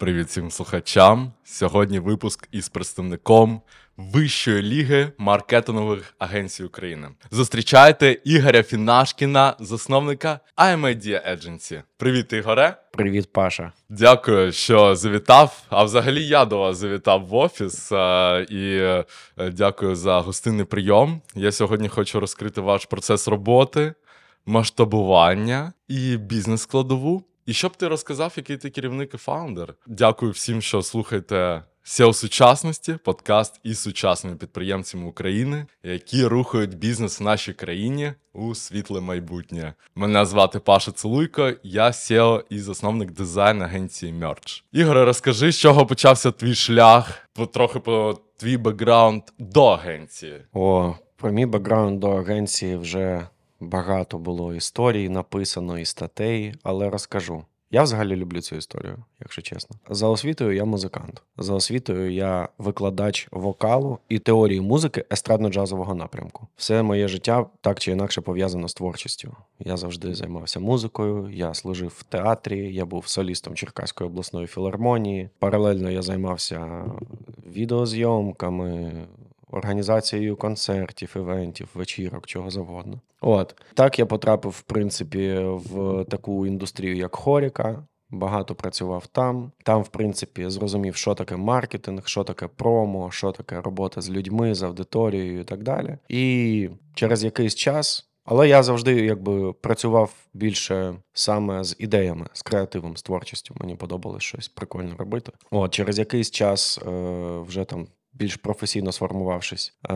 Привіт всім слухачам. Сьогодні випуск із представником Вищої ліги маркетингових агенцій України. Зустрічайте Ігоря Фінашкіна, засновника iMedia Agency. Привіт, Ігоре. Привіт, Паша. Дякую, що завітав. А взагалі я до вас завітав в офіс і е, дякую за гостинний прийом. Я сьогодні хочу розкрити ваш процес роботи, масштабування і бізнес-складову. І щоб ти розказав, який ти керівник і founder. Дякую всім, що слухаєте CEO сучасності, подкаст із сучасними підприємцями України, які рухають бізнес в нашій країні у світле майбутнє. Мене звати Паша Целуйко, я CEO і засновник дизайн агенції Merch. Ігоре, розкажи, з чого почався твій шлях, трохи по твій бекграунд до агенції. О, про мій бекграунд до агенції вже. Багато було історій написано і статей, але розкажу. Я взагалі люблю цю історію, якщо чесно. За освітою я музикант. За освітою я викладач вокалу і теорії музики естрадно-джазового напрямку. Все моє життя так чи інакше пов'язано з творчістю. Я завжди займався музикою, я служив в театрі, я був солістом Черкаської обласної філармонії. Паралельно я займався відеозйомками, організацією концертів, івентів, вечірок, чого завгодно. От так я потрапив, в принципі, в таку індустрію, як Хоріка. Багато працював там. Там, в принципі, зрозумів, що таке маркетинг, що таке промо, що таке робота з людьми, з аудиторією і так далі. І через якийсь час. Але я завжди якби працював більше саме з ідеями, з креативом, з творчістю. Мені подобалось щось прикольно робити. От через якийсь час е, вже там більш професійно сформувавшись, е,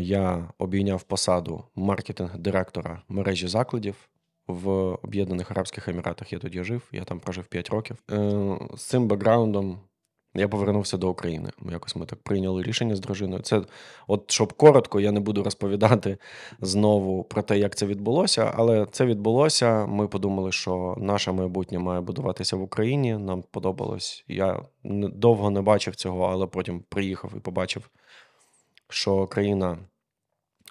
я обійняв посаду маркетинг-директора мережі закладів. В Об'єднаних Арабських Еміратах я тоді жив, я там прожив 5 років. Е, з цим бекграундом я повернувся до України. Якось ми так прийняли рішення з дружиною. Це, от щоб коротко, я не буду розповідати знову про те, як це відбулося, але це відбулося. Ми подумали, що наше майбутнє має будуватися в Україні. Нам подобалось. Я довго не бачив цього, але потім приїхав і побачив, що країна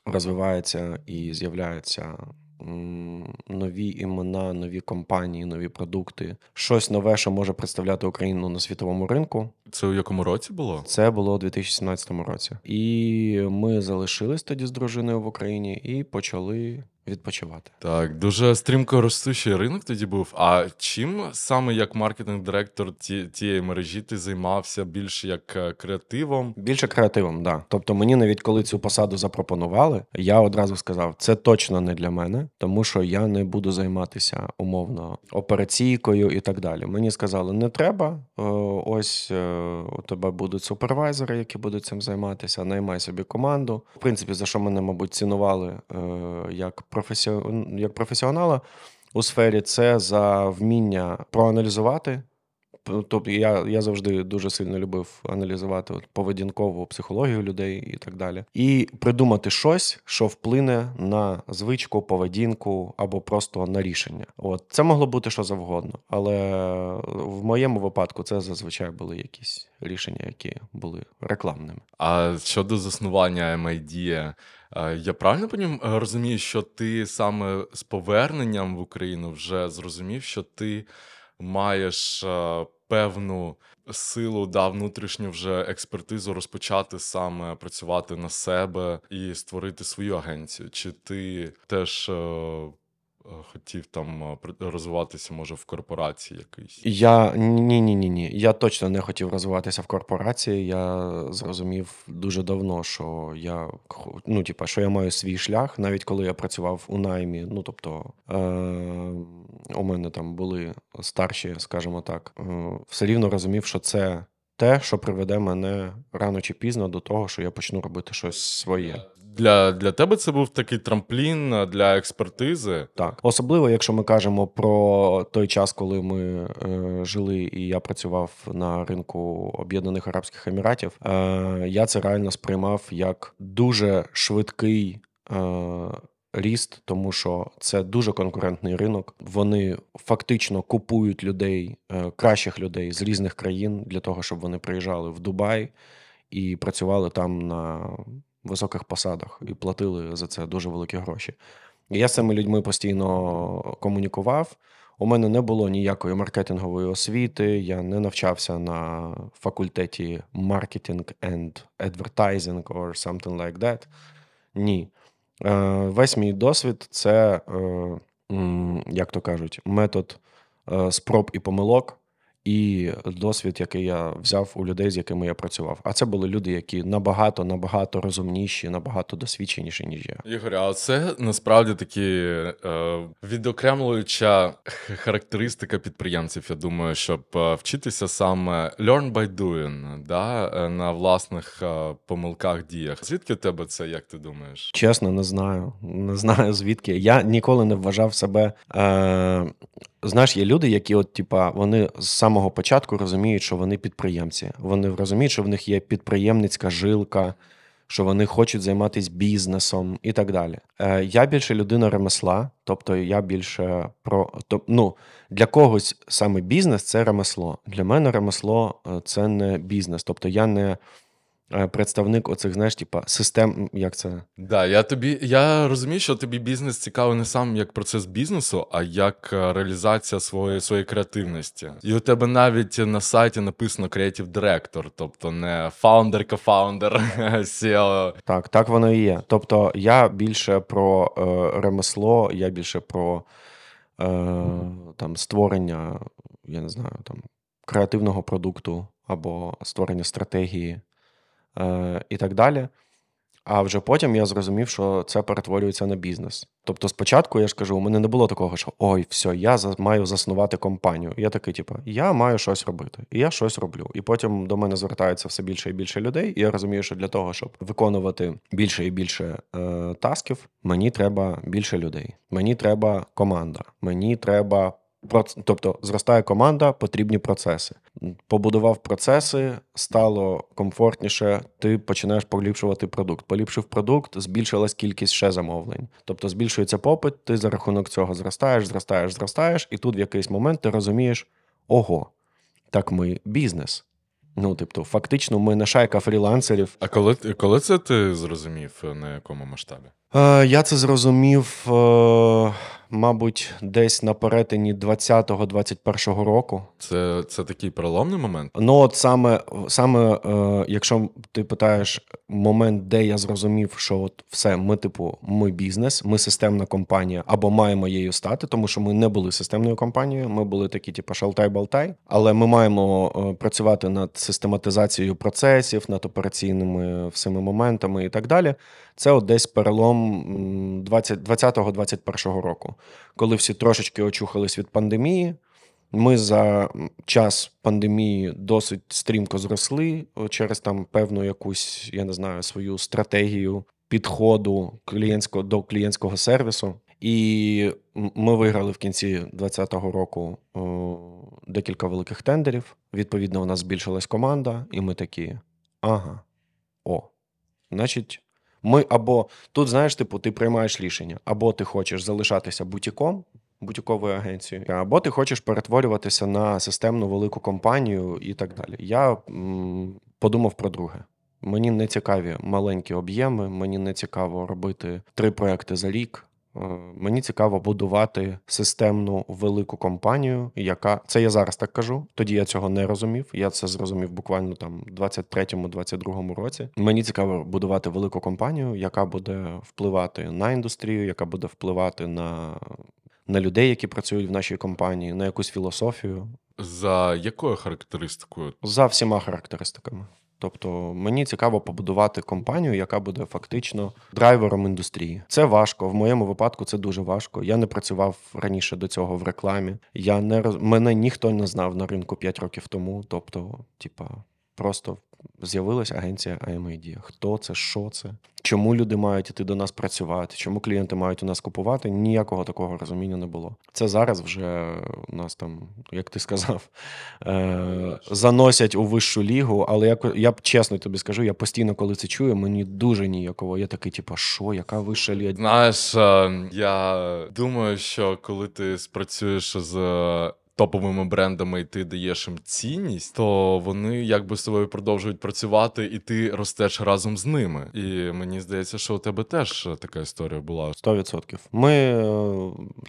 розвивається і з'являється нові імена, нові компанії, нові продукти, щось нове, що може представляти Україну на світовому ринку. Це у якому році було? Це було у 2017 році. І ми залишились тоді з дружиною в Україні і почали відпочивати. Так, дуже стрімко ростущий ринок тоді був. А чим саме як маркетинг-директор ті, тієї мережі ти займався більше як е, креативом? Більше креативом, да. Тобто, мені навіть коли цю посаду запропонували, я одразу сказав, це точно не для мене, тому що я не буду займатися умовно операційкою і так далі. Мені сказали, не треба. Е, ось е, у тебе будуть супервайзери, які будуть цим займатися. Наймай собі команду. В принципі, за що мене, мабуть, цінували як професіон... як професіонала у сфері це за вміння проаналізувати. Тобто я я завжди дуже сильно любив аналізувати поведінкову психологію людей і так далі, і придумати щось, що вплине на звичку, поведінку або просто на рішення. От це могло бути що завгодно, але в моєму випадку це зазвичай були якісь рішення, які були рекламними. А щодо заснування MID, я правильно потім е, розумію, що ти саме з поверненням в Україну вже зрозумів, що ти маєш е, певну силу да, внутрішню вже експертизу розпочати саме працювати на себе і створити свою агенцію? Чи ти теж е, хотів там е, розвиватися, може, в корпорації якийсь? Я ні, ні, ні, ні. Я точно не хотів розвиватися в корпорації. Я зрозумів дуже давно, що я ну, типа, що я маю свій шлях, навіть коли я працював у наймі. Ну тобто е- у мене там були старші, скажімо так, е- все рівно розумів, що це. Те, що приведе мене рано чи пізно до того, що я почну робити щось своє. Для для тебе це був такий трамплін для експертизи. Так, особливо, якщо ми кажемо про той час, коли ми е, жили, і я працював на ринку Об'єднаних Арабських Еміратів, е, я це реально сприймав як дуже швидкий. Е, Ріст, тому що це дуже конкурентний ринок. Вони фактично купують людей, е, кращих людей з різних країн для того, щоб вони приїжджали в Дубай і працювали там на високих посадах і платили за це дуже великі гроші. І я з цими людьми постійно комунікував. У мене не було ніякої маркетингової освіти, я не навчався на факультеті маркетинг and advertising or something like that. Ні. Е, Весь мій досвід це, е, як то кажуть, метод е, спроб і помилок, і досвід, який я взяв у людей, з якими я працював. А це були люди, які набагато, набагато розумніші, набагато досвідченіші, ніж я. Ігор, а це насправді такі е, відокремлююча характеристика підприємців. Я думаю, щоб е, вчитися саме learn by doing, да, е, на власних е, помилках діях. Звідки в тебе це, як ти думаєш? Чесно, не знаю. Не знаю звідки. Я ніколи не вважав себе. Е, знаєш, є люди, які, от, типа, вони з самого початку розуміють, що вони підприємці. Вони розуміють, що в них є підприємницька жилка, що вони хочуть займатися бізнесом і так далі. Е, я більше людина ремесла, тобто я більше про. То, ну, для когось саме бізнес це ремесло. Для мене ремесло е, це не бізнес. Тобто я не представник оцих, знаєш, типа, систем, як це. Да, я тобі я розумію, що тобі бізнес цікавий не сам як процес бізнесу, а як е, реалізація своєї своєї креативності. І у тебе навіть на сайті написано Creative Director, тобто не фаундер, кофаундер, SEO. Так, так воно і є. Тобто я більше про е, ремесло, я більше про е, там, створення, я не знаю, там, креативного продукту або створення стратегії е, і так далі. А вже потім я зрозумів, що це перетворюється на бізнес. Тобто, спочатку я ж кажу, у мене не було такого, що ой, все, я маю заснувати компанію. Я такий, типу, я маю щось робити, і я щось роблю. І потім до мене звертається все більше і більше людей. І я розумію, що для того, щоб виконувати більше і більше е, тасків, мені треба більше людей. Мені треба команда, мені треба. Тобто зростає команда, потрібні процеси. Побудував процеси, стало комфортніше. Ти починаєш поліпшувати продукт. Поліпшив продукт, збільшилась кількість ще замовлень. Тобто збільшується попит, ти за рахунок цього зростаєш, зростаєш, зростаєш, і тут в якийсь момент ти розумієш: ого, так ми бізнес. Ну, тобто, фактично, ми не шайка фрілансерів. А коли, коли це ти зрозумів, на якому масштабі? Е, я це зрозумів, е, мабуть, десь на перетині 20-21 року. Це, це такий переломний момент? Ну, от саме, саме е, якщо ти питаєш момент, де я зрозумів, що от все, ми, типу, ми бізнес, ми системна компанія, або маємо її стати, тому що ми не були системною компанією, ми були такі, типу, шалтай-балтай, але ми маємо е, працювати над систематизацією процесів, над операційними всіми моментами і так далі. Це от десь перелом м, 20 20-21 року, коли всі трошечки очухались від пандемії. Ми за час пандемії досить стрімко зросли через там певну якусь, я не знаю, свою стратегію підходу клієнтського до клієнтського сервісу. І ми виграли в кінці 2020 року о, декілька великих тендерів. Відповідно, у нас збільшилась команда, і ми такі: ага, о, значить, ми або тут, знаєш, типу, ти приймаєш рішення, або ти хочеш залишатися бутіком, бутіковою агенцією, або ти хочеш перетворюватися на системну велику компанію і так далі. Я м, подумав про друге. Мені не цікаві маленькі об'єми, мені не цікаво робити три проекти за рік. Е, Мені цікаво будувати системну велику компанію, яка це я зараз так кажу. Тоді я цього не розумів. Я це зрозумів буквально там в 23-22 році. Мені цікаво будувати велику компанію, яка буде впливати на індустрію, яка буде впливати на, на людей, які працюють в нашій компанії, на якусь філософію За якою характеристикою? за всіма характеристиками. Тобто мені цікаво побудувати компанію, яка буде фактично драйвером індустрії. Це важко. В моєму випадку це дуже важко. Я не працював раніше до цього в рекламі. Я не роз... мене ніхто не знав на ринку 5 років тому. Тобто, типа, просто з'явилася агенція IMID. Хто це, що це? Чому люди мають іти до нас працювати? Чому клієнти мають у нас купувати? Ніякого такого розуміння не було. Це зараз вже у нас там, як ти сказав, е- заносять у вищу лігу. Але я, я чесно тобі скажу, я постійно, коли це чую, мені дуже ніяково. Я такий, типу, що, яка вища ліга? Знаєш, е, я думаю, що коли ти спрацюєш з топовими брендами, і ти даєш їм цінність, то вони якби з тобою продовжують працювати, і ти ростеш разом з ними. І мені здається, що у тебе теж така історія була. 100%. Ми е,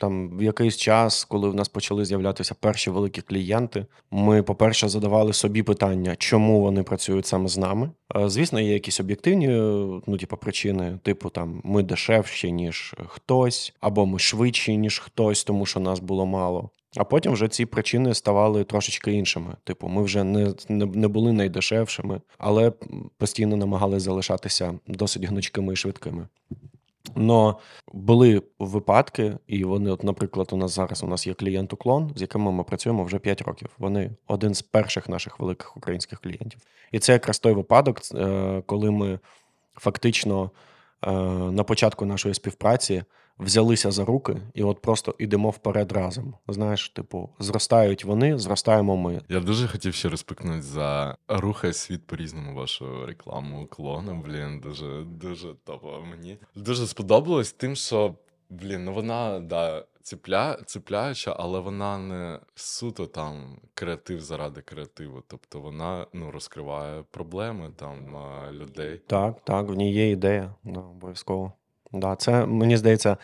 там в якийсь час, коли в нас почали з'являтися перші великі клієнти, ми, по-перше, задавали собі питання, чому вони працюють саме з нами. Е, Звісно, є якісь об'єктивні, е, ну, типу, причини, типу там ми дешевші, ніж хтось, або ми швидші, ніж хтось, тому що нас було мало. А потім вже ці причини ставали трошечки іншими. Типу, ми вже не, не, були найдешевшими, але постійно намагалися залишатися досить гнучкими і швидкими. Но були випадки, і вони, от, наприклад, у нас зараз у нас є клієнт уклон, з якими ми працюємо вже 5 років. Вони один з перших наших великих українських клієнтів. І це якраз той випадок, е, коли ми фактично на початку нашої співпраці взялися за руки і от просто йдемо вперед разом. Знаєш, типу, зростають вони, зростаємо ми. Я дуже хотів ще розпикнути за рухай світ по-різному вашу рекламу клоном. Блін, дуже дуже топово мені. Дуже сподобалось тим, що блін, ну вона да. Цепля, цепляюча, але вона не суто там креатив заради креативу. Тобто вона ну, розкриває проблеми там людей. Так, так, в ній є ідея, да, обов'язково. Да, це мені здається,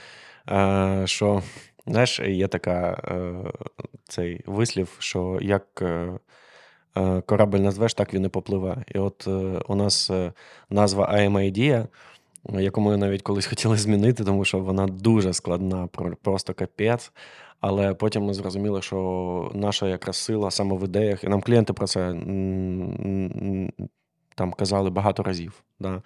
е, що знаєш, є така е, цей вислів, що як е, е, назвеш, так він і попливе. І от у нас назва I am Idea, яку ми навіть колись хотіли змінити, тому що вона дуже складна, просто капець. Але потім ми зрозуміли, що наша якраз сила саме в ідеях, і нам клієнти про це там казали багато разів. Да?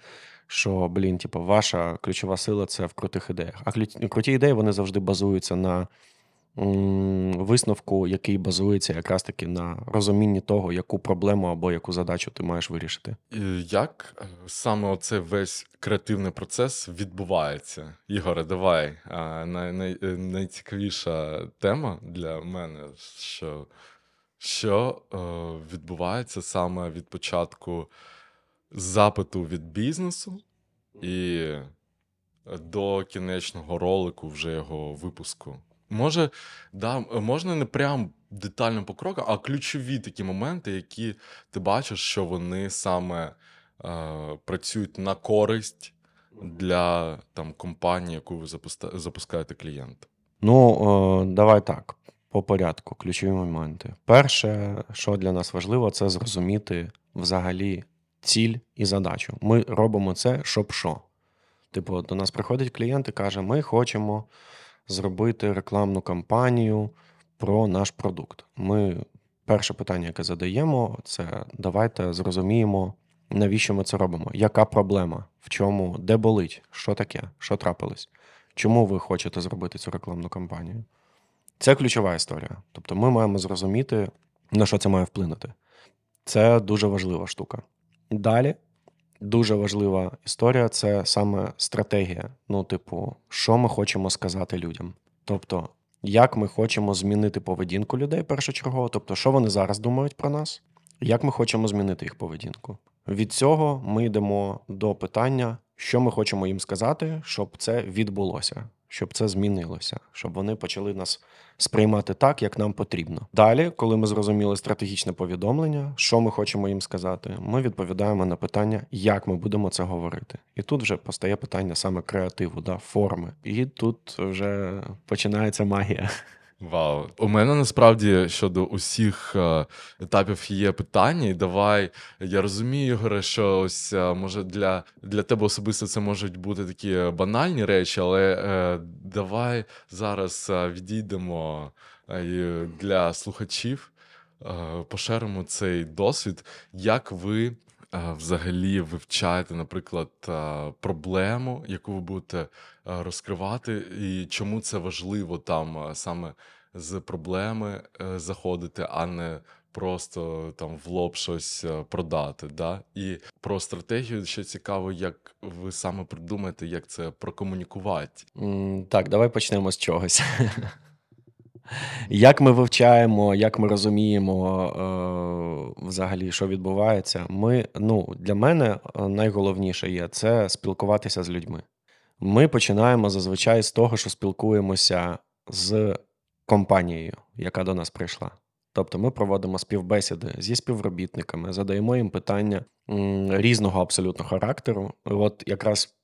Що, блін, типу, ваша ключова сила це в крутих ідеях. А круті ідеї вони завжди базуються на висновку, який базується якраз таки на розумінні того, яку проблему або яку задачу ти маєш вирішити. Як е, саме оцей весь креативний процес відбувається? Ігоре, давай. Най, най, е, найцікавіша тема для мене, що, що е, відбувається саме від початку запиту від бізнесу і до кінечного ролику вже його випуску. Може, да, можна не прям детально по крокам, а ключові такі моменти, які ти бачиш, що вони саме е, працюють на користь для там, компанії, яку ви запуста- запускаєте клієнта. Ну, е, давай так, по порядку, ключові моменти. Перше, що для нас важливо, це зрозуміти взагалі ціль і задачу. Ми робимо це, щоб що. Типу, до нас приходить клієнт і каже: ми хочемо зробити рекламну кампанію про наш продукт. Ми перше питання, яке задаємо, це давайте зрозуміємо, навіщо ми це робимо, яка проблема, в чому, де болить, що таке, що трапилось, чому ви хочете зробити цю рекламну кампанію. Це ключова історія. Тобто ми маємо зрозуміти, на що це має вплинути. Це дуже важлива штука. Далі дуже важлива історія це саме стратегія. Ну, типу, що ми хочемо сказати людям. Тобто, як ми хочемо змінити поведінку людей першочергово, тобто, що вони зараз думають про нас, як ми хочемо змінити їх поведінку. Від цього ми йдемо до питання, що ми хочемо їм сказати, щоб це відбулося, щоб це змінилося, щоб вони почали нас сприймати так, як нам потрібно. Далі, коли ми зрозуміли стратегічне повідомлення, що ми хочемо їм сказати, ми відповідаємо на питання, як ми будемо це говорити. І тут вже постає питання саме креативу, да, форми. І тут вже починається магія. Вау. У мене насправді щодо усіх е, етапів є питання, і давай. Я розумію, Ігоре, що ось е, може для, для тебе особисто це можуть бути такі банальні речі, але е, давай зараз е, відійдемо для слухачів, е, поширимо цей досвід, як ви. Е, Взагалі вивчаєте, наприклад, е, проблему, яку ви будете е, розкривати, і чому це важливо там саме з проблеми заходити, а не просто там в лоб щось продати. Да? І про стратегію ще цікаво, як ви саме придумаєте, як це прокомунікувати. Так, давай почнемо з чогось. Як ми вивчаємо, як ми розуміємо е, взагалі, що відбувається, ми, ну, для мене е, найголовніше є це спілкуватися з людьми. Ми починаємо зазвичай з того, що спілкуємося з компанією, яка до нас прийшла. Тобто ми проводимо співбесіди зі співробітниками, задаємо їм питання різного абсолютно характеру. От якраз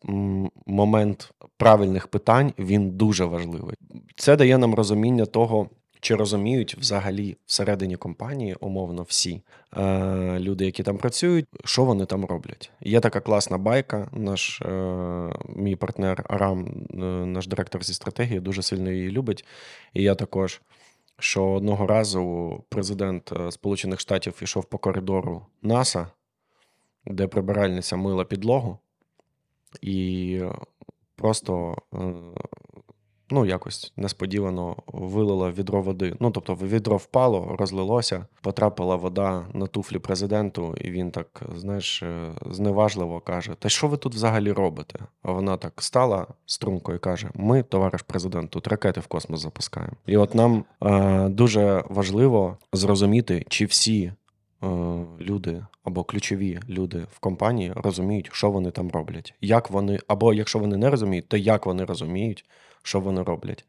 момент правильних питань він дуже важливий. Це дає нам розуміння того, чи розуміють взагалі всередині компанії, умовно, всі е, люди, які там працюють, що вони там роблять. Є така класна байка. Наш е, мій партнер Арам, е, наш директор зі стратегії, дуже сильно її любить. І я також. Що одного разу президент е, Сполучених Штатів йшов по коридору НАСА, де прибиральниця мила підлогу, і е, просто е, ну, якось несподівано вилила відро води. Ну, тобто, відро впало, розлилося, потрапила вода на туфлі президенту, і він так, знаєш, е, зневажливо каже: Та що ви тут взагалі робите? А вона так стала стрункою і каже: Ми, товариш президент, тут ракети в космос запускаємо. І от нам е, дуже важливо зрозуміти, чи всі. е, Люди або ключові люди в компанії розуміють, що вони там роблять, як вони, або якщо вони не розуміють, то як вони розуміють, що вони роблять.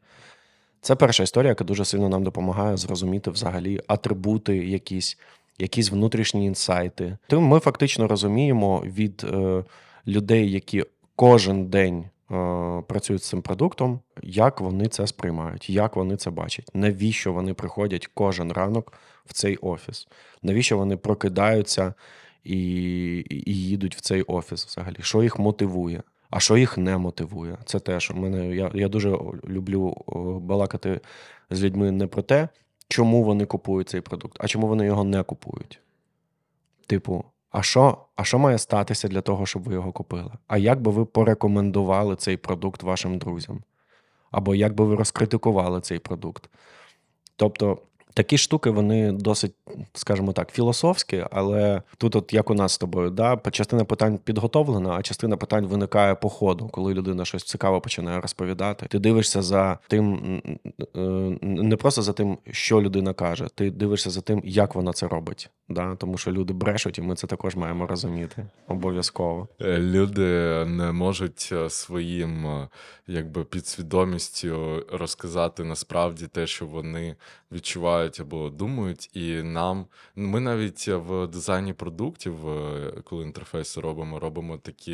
Це перша історія, яка дуже сильно нам допомагає зрозуміти взагалі атрибути, якісь, якісь внутрішні інсайти. Тим ми фактично розуміємо від е, людей, які кожен день е, працюють з цим продуктом, як вони це сприймають, як вони це бачать, навіщо вони приходять кожен ранок в цей офіс, навіщо вони прокидаються і, і їдуть в цей офіс взагалі, що їх мотивує. А що їх не мотивує? Це теж у мене. Я я дуже люблю балакати з людьми не про те, чому вони купують цей продукт, а чому вони його не купують. Типу, а що а що має статися для того, щоб ви його купили? А як би ви порекомендували цей продукт вашим друзям? Або як би ви розкритикували цей продукт? Тобто. Такі штуки, вони досить, скажімо так, філософські, але тут, от як у нас з тобою, да, частина питань підготовлена, а частина питань виникає по ходу, коли людина щось цікаве починає розповідати. Ти дивишся за тим, е, не просто за тим, що людина каже, ти дивишся за тим, як вона це робить. Да? Тому що люди брешуть, і ми це також маємо розуміти. Обов'язково. Е, люди не можуть е, своїм якби підсвідомістю розказати насправді те, що вони відчувають або думають, і нам ми навіть в дизайні продуктів, е, коли інтерфейси робимо, робимо такі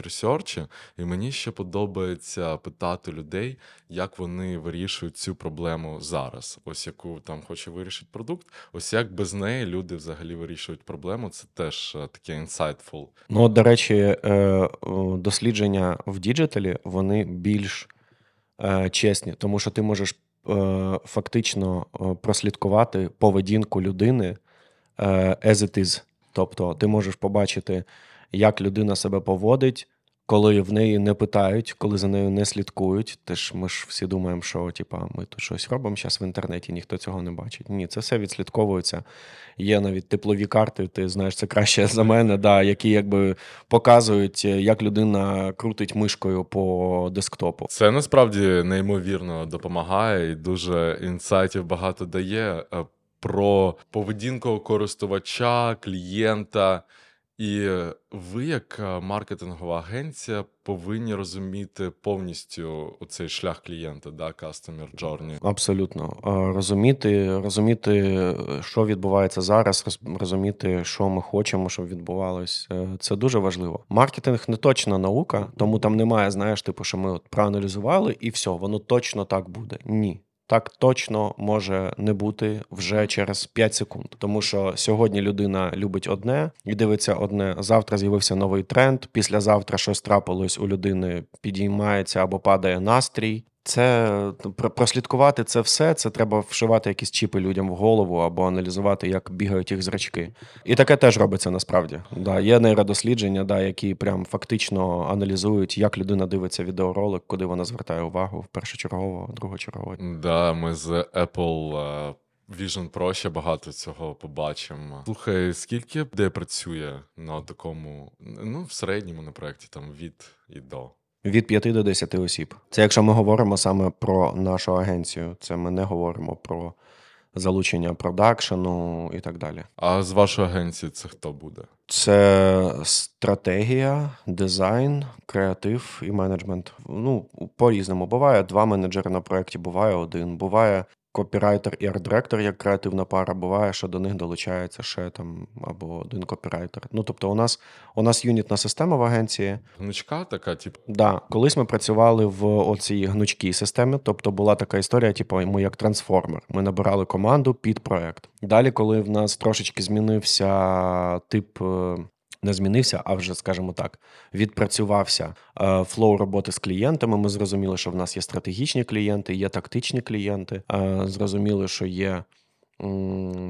research, і мені ще подобається питати людей, як вони вирішують цю проблему зараз. Ось яку там хоче вирішити продукт. Ось як без неї люди взагалі вирішують проблему. Це теж е, таке insightful. Ну, до речі, е, дослідження в діджиталі вони більш чесні, тому що ти можеш фактично е, прослідкувати поведінку людини е, as it is. Тобто ти можеш побачити, як людина себе поводить, коли в неї не питають, коли за нею не слідкують. Теж ми ж всі думаємо, що типа, ми тут щось робимо зараз в інтернеті, ніхто цього не бачить. Ні, це все відслідковується. Є навіть теплові карти, ти знаєш це краще за мене, да, які якби показують, як людина крутить мишкою по десктопу. Це насправді неймовірно допомагає і дуже інсайтів багато дає е, про поведінку користувача, клієнта. І ви, як е, маркетингова агенція, повинні розуміти повністю цей шлях клієнта, да, customer journey. Абсолютно розуміти, розуміти, що відбувається зараз, розуміти, що ми хочемо, щоб відбувалось. Е, це дуже важливо. Маркетинг не точна наука, тому там немає, знаєш, типу, що ми от проаналізували, і все, воно точно так буде. Ні так точно може не бути вже через 5 секунд. Тому що сьогодні людина любить одне і дивиться одне. Завтра з'явився новий тренд. Післязавтра щось трапилось у людини, підіймається або падає настрій. Це прослідкувати це все. Це треба вшивати якісь чіпи людям в голову або аналізувати, як бігають їх зрачки. І таке теж робиться насправді. Да, Є нейродослідження, да, які прям фактично аналізують, як людина дивиться відеоролик, куди вона звертає увагу в першочергово, другочергово. Да, ми з Apple е, Vision Pro ще багато цього побачимо. Слухай, скільки де працює на такому, ну в середньому на проєкті там від і до. Від 5 до 10 осіб. Це якщо ми говоримо саме про нашу агенцію, це ми не говоримо про залучення продакшену і так далі. А з вашої агенції це хто буде? Це стратегія, дизайн, креатив і менеджмент. Ну, по-різному. Буває два менеджери на проєкті, буває один. Буває копірайтер і арт-директор як креативна пара. Буває, що до них долучається ще там або один копірайтер. Ну тобто, у нас у нас юнітна система в агенції. Гнучка така, типу. Да, колись ми працювали в оцій гнучкій системі. Тобто була така історія, типу, ми як трансформер. Ми набирали команду під проект. Далі, коли в нас трошечки змінився тип. Не змінився, а вже, скажімо так, відпрацювався е, flow роботи з клієнтами. Ми зрозуміли, що в нас є стратегічні клієнти, є тактичні клієнти. Е, Зрозуміли, що є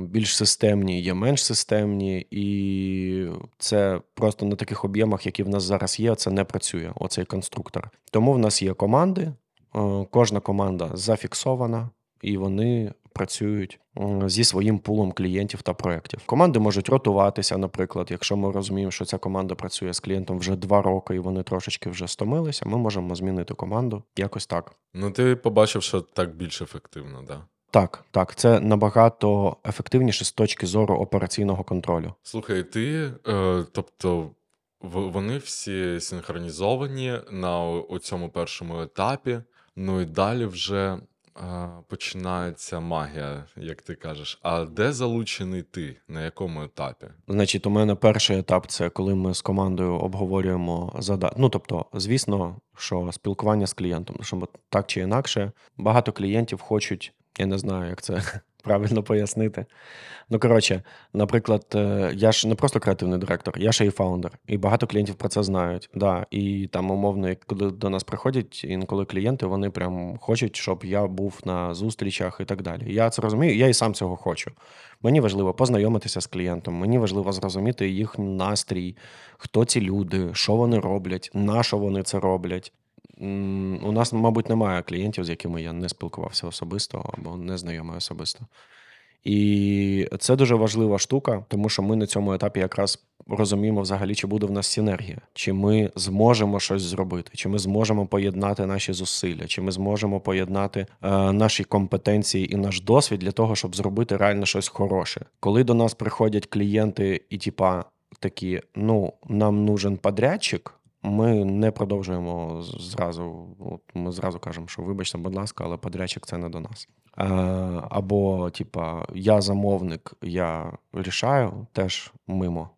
більш системні, є менш системні, і це просто на таких об'ємах, які в нас зараз є, це не працює. Оцей конструктор. Тому в нас є команди. е, Кожна команда зафіксована, і вони працюють зі своїм пулом клієнтів та проєктів. Команди можуть ротуватися, наприклад, якщо ми розуміємо, що ця команда працює з клієнтом вже два роки, і вони трошечки вже стомилися, ми можемо змінити команду якось так. Ну, ти побачив, що так більш ефективно, да? Так, так, це набагато ефективніше з точки зору операційного контролю. Слухай, ти, е, тобто, вони всі синхронізовані на о цьому першому етапі, ну і далі вже починається магія, як ти кажеш. А де залучений ти? На якому етапі? Значить, у мене перший етап це коли ми з командою обговорюємо задачу. Ну, тобто, звісно, що спілкування з клієнтом, що так чи інакше, багато клієнтів хочуть, я не знаю, як це правильно пояснити. Ну, коротше, наприклад, е, я ж не просто креативний директор, я ще і фаундер. І багато клієнтів про це знають. Да. І там, умовно, коли до нас приходять інколи клієнти, вони прям хочуть, щоб я був на зустрічах і так далі. Я це розумію, я і сам цього хочу. Мені важливо познайомитися з клієнтом, мені важливо зрозуміти їхній настрій, хто ці люди, що вони роблять, на що вони це роблять. У нас, мабуть, немає клієнтів, з якими я не спілкувався особисто або не знайомий особисто. І це дуже важлива штука, тому що ми на цьому етапі якраз розуміємо взагалі, чи буде в нас синергія, чи ми зможемо щось зробити, чи ми зможемо поєднати наші зусилля, чи ми зможемо поєднати е, наші компетенції і наш досвід для того, щоб зробити реально щось хороше. Коли до нас приходять клієнти і типа такі: ну, нам нужен подрядчик. Ми не продовжуємо зразу. От ми зразу кажемо, що вибачте, будь ласка, але подрядчик це не до нас. Е, Або, типа, я замовник, я рішаю теж мимо.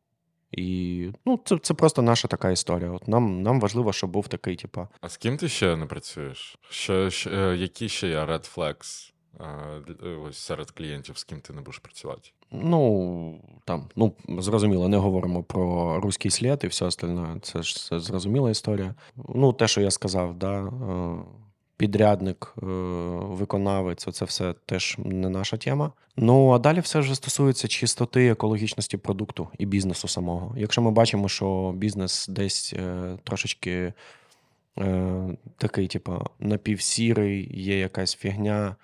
І ну, це, це просто наша така історія. От нам, нам важливо, щоб був такий, типа, А з ким ти ще не працюєш? Що, що, е, які ще є red flags е, ось серед клієнтів, з ким ти не будеш працювати? Ну там, ну зрозуміло, не говоримо про руський слід і все остальне. Це ж це зрозуміла історія. Ну, те, що я сказав, да, е, підрядник, е, виконавець, це все теж не наша тема. Ну а далі все вже стосується чистоти, екологічності продукту і бізнесу самого. Якщо ми бачимо, що бізнес десь е, трошечки такий, типу, напівсірий, є якась фігня.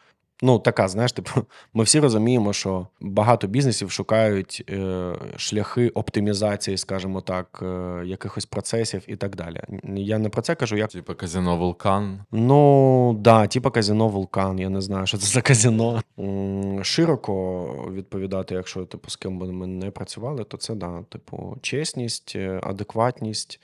Ну, така, знаєш, типу, ми всі розуміємо, що багато бізнесів шукають е, шляхи оптимізації, скажімо так, е, якихось процесів і так далі. Я не про це кажу, я Типа казино Вулкан. Ну, да, типа казино Вулкан. Я не знаю, що це за казино. Широко відповідати, якщо типу з ким би ми не працювали, то це да, типу, чесність, е, адекватність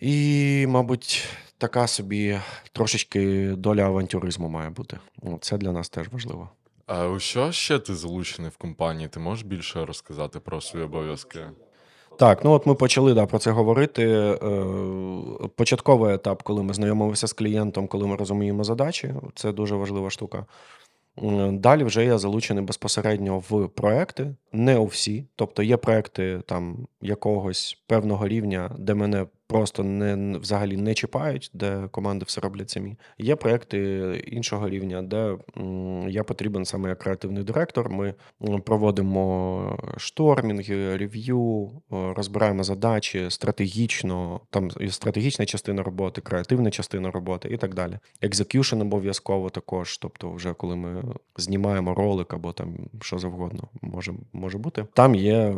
і, мабуть, така собі трошечки доля авантюризму має бути. Ну, Це для нас теж важливо. А у що ще ти залучений в компанії? Ти можеш більше розказати про свої обов'язки? Так, ну от ми почали да, про це говорити. Е, початковий етап, коли ми знайомилися з клієнтом, коли ми розуміємо задачі, це дуже важлива штука. Далі вже я залучений безпосередньо в проекти, не у всі. Тобто є проекти там якогось певного рівня, де мене просто не взагалі не чіпають, де команди все роблять самі. Є проекти іншого рівня, де я потрібен саме як креативний директор. Ми проводимо штормінги, review, розбираємо задачі стратегічно. Там і стратегічна частина роботи, креативна частина роботи і так далі. Execution обов'язково також. Тобто, вже коли ми знімаємо ролик або там що завгодно може, може бути. Там є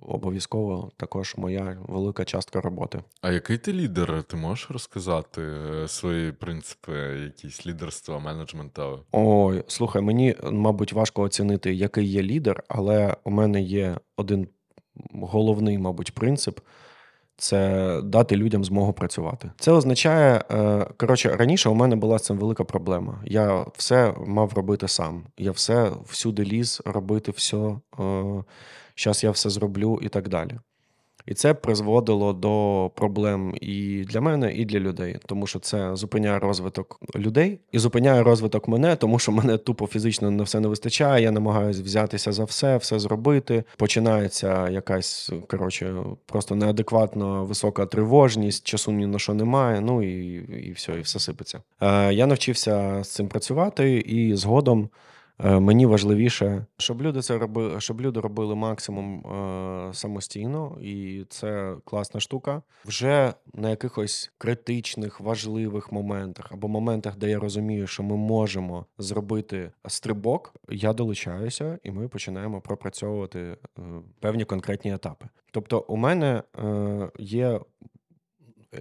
обов'язково також моя велика частка роботи. А який ти лідер? Ти можеш розказати е, свої принципи, якісь лідерства, менеджменту? Ой, слухай, мені, мабуть, важко оцінити, який є лідер, але у мене є один головний, мабуть, принцип це дати людям змогу працювати. Це означає, е, коротше, раніше у мене була з цим велика проблема. Я все мав робити сам. Я все всюди ліз робити все. Зараз я все зроблю і так далі. І це призводило до проблем і для мене, і для людей, тому що це зупиняє розвиток людей і зупиняє розвиток мене, тому що мене тупо фізично на все не вистачає. Я намагаюся взятися за все, все зробити. Починається якась коротше, просто неадекватно висока тривожність, часу ні на що немає. Ну і і все, і все сипеться. Е, Я навчився з цим працювати, і згодом. Е, мені важливіше, щоб люди це робили, щоб люди робили максимум е, самостійно, і це класна штука. Вже на якихось критичних, важливих моментах або моментах, де я розумію, що ми можемо зробити стрибок, я долучаюся, і ми починаємо пропрацьовувати е, певні конкретні етапи. Тобто, у мене є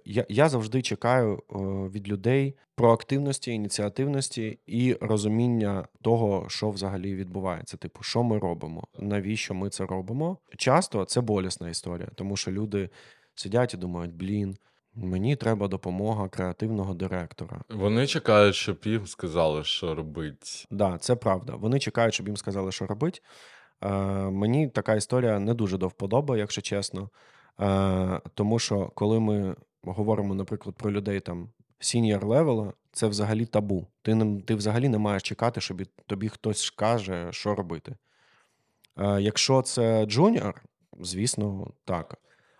я я завжди чекаю е, від людей проактивності, ініціативності і розуміння того, що взагалі відбувається. Типу, що ми робимо, навіщо ми це робимо? Часто це болісна історія, тому що люди сидять і думають, блін. Мені треба допомога креативного директора. Вони чекають, щоб їм сказали, що робити. Так, да, це правда. Вони чекають, щоб їм сказали, що робити. Е, Мені така історія не дуже до вподоби, якщо чесно. Е, Тому що коли ми говоримо, наприклад, про людей там senior level а, це взагалі табу. Ти ти взагалі не маєш чекати, щоб тобі хтось скаже, що робити. Е, Якщо це junior, звісно, так.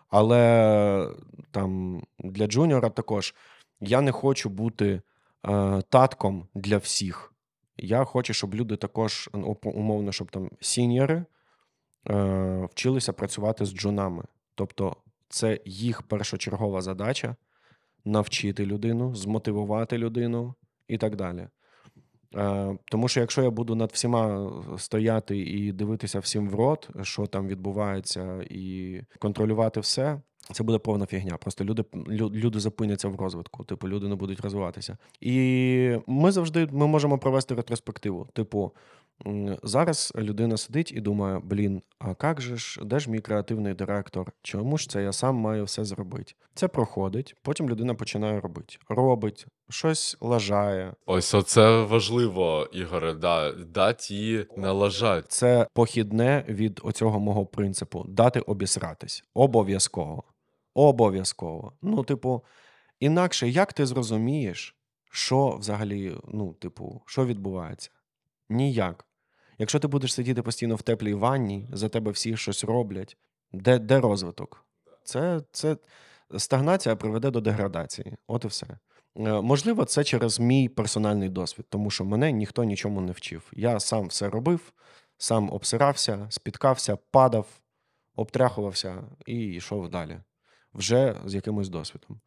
Але там для junior а також я не хочу бути е, татком для всіх. Я хочу, щоб люди також, умовно, щоб там сіньори е, вчилися працювати з джунами. Тобто це їх першочергова задача навчити людину, змотивувати людину і так далі. Е, тому що якщо я буду над всіма стояти і дивитися всім в рот, що там відбувається, і контролювати все, це буде повна фігня. Просто люди люди зупиняться в розвитку, типу, люди не будуть розвиватися. І ми завжди ми можемо провести ретроспективу. Типу, Зараз людина сидить і думає: блін, а як же ж, де ж мій креативний директор? Чому ж це я сам маю все зробити? Це проходить, потім людина починає робити. Робить, щось лажає. Ось оце важливо, Ігоре, да, дати її не лажать. Це похідне від оцього мого принципу дати обісратись. Обов'язково. Обов'язково. Ну, типу, інакше як ти зрозумієш, що взагалі, ну, типу, що відбувається? Ніяк. Якщо ти будеш сидіти постійно в теплій ванні, за тебе всі щось роблять, де де розвиток? Це це стагнація приведе до деградації. От і все. Е, можливо, це через мій персональний досвід, тому що мене ніхто нічому не вчив. Я сам все робив, сам обсирався, спіткався, падав, обтряхувався і йшов далі, вже з якимось досвідом.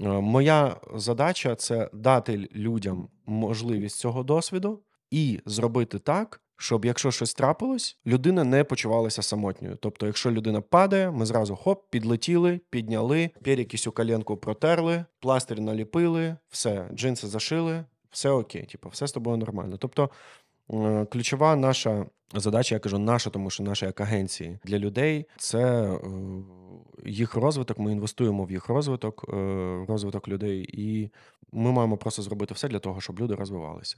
Е, моя задача це дати людям можливість цього досвіду і зробити так, щоб якщо щось трапилось, людина не почувалася самотньою. Тобто, якщо людина падає, ми зразу хоп, підлетіли, підняли, перекись у коленку протерли, пластир наліпили, все, джинси зашили, все окей, типу, все з тобою нормально. Тобто е, ключова наша задача, я кажу, наша, тому що наша як агенції для людей це е, їх розвиток. Ми інвестуємо в їх розвиток, е, розвиток людей, і ми маємо просто зробити все для того, щоб люди розвивалися.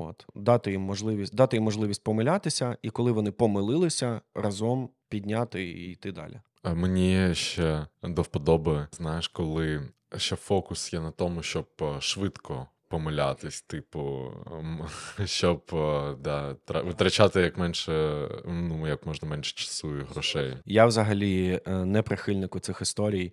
От, дати їм можливість дати їм можливість помилятися, і коли вони помилилися, разом підняти і йти далі. А мені ще до вподоби, знаєш, коли ще фокус є на тому, щоб е, швидко помилятись, типу, щоб е, да, витрачати як менше, ну як можна менше часу і грошей. Я взагалі е, не прихильник у цих історій.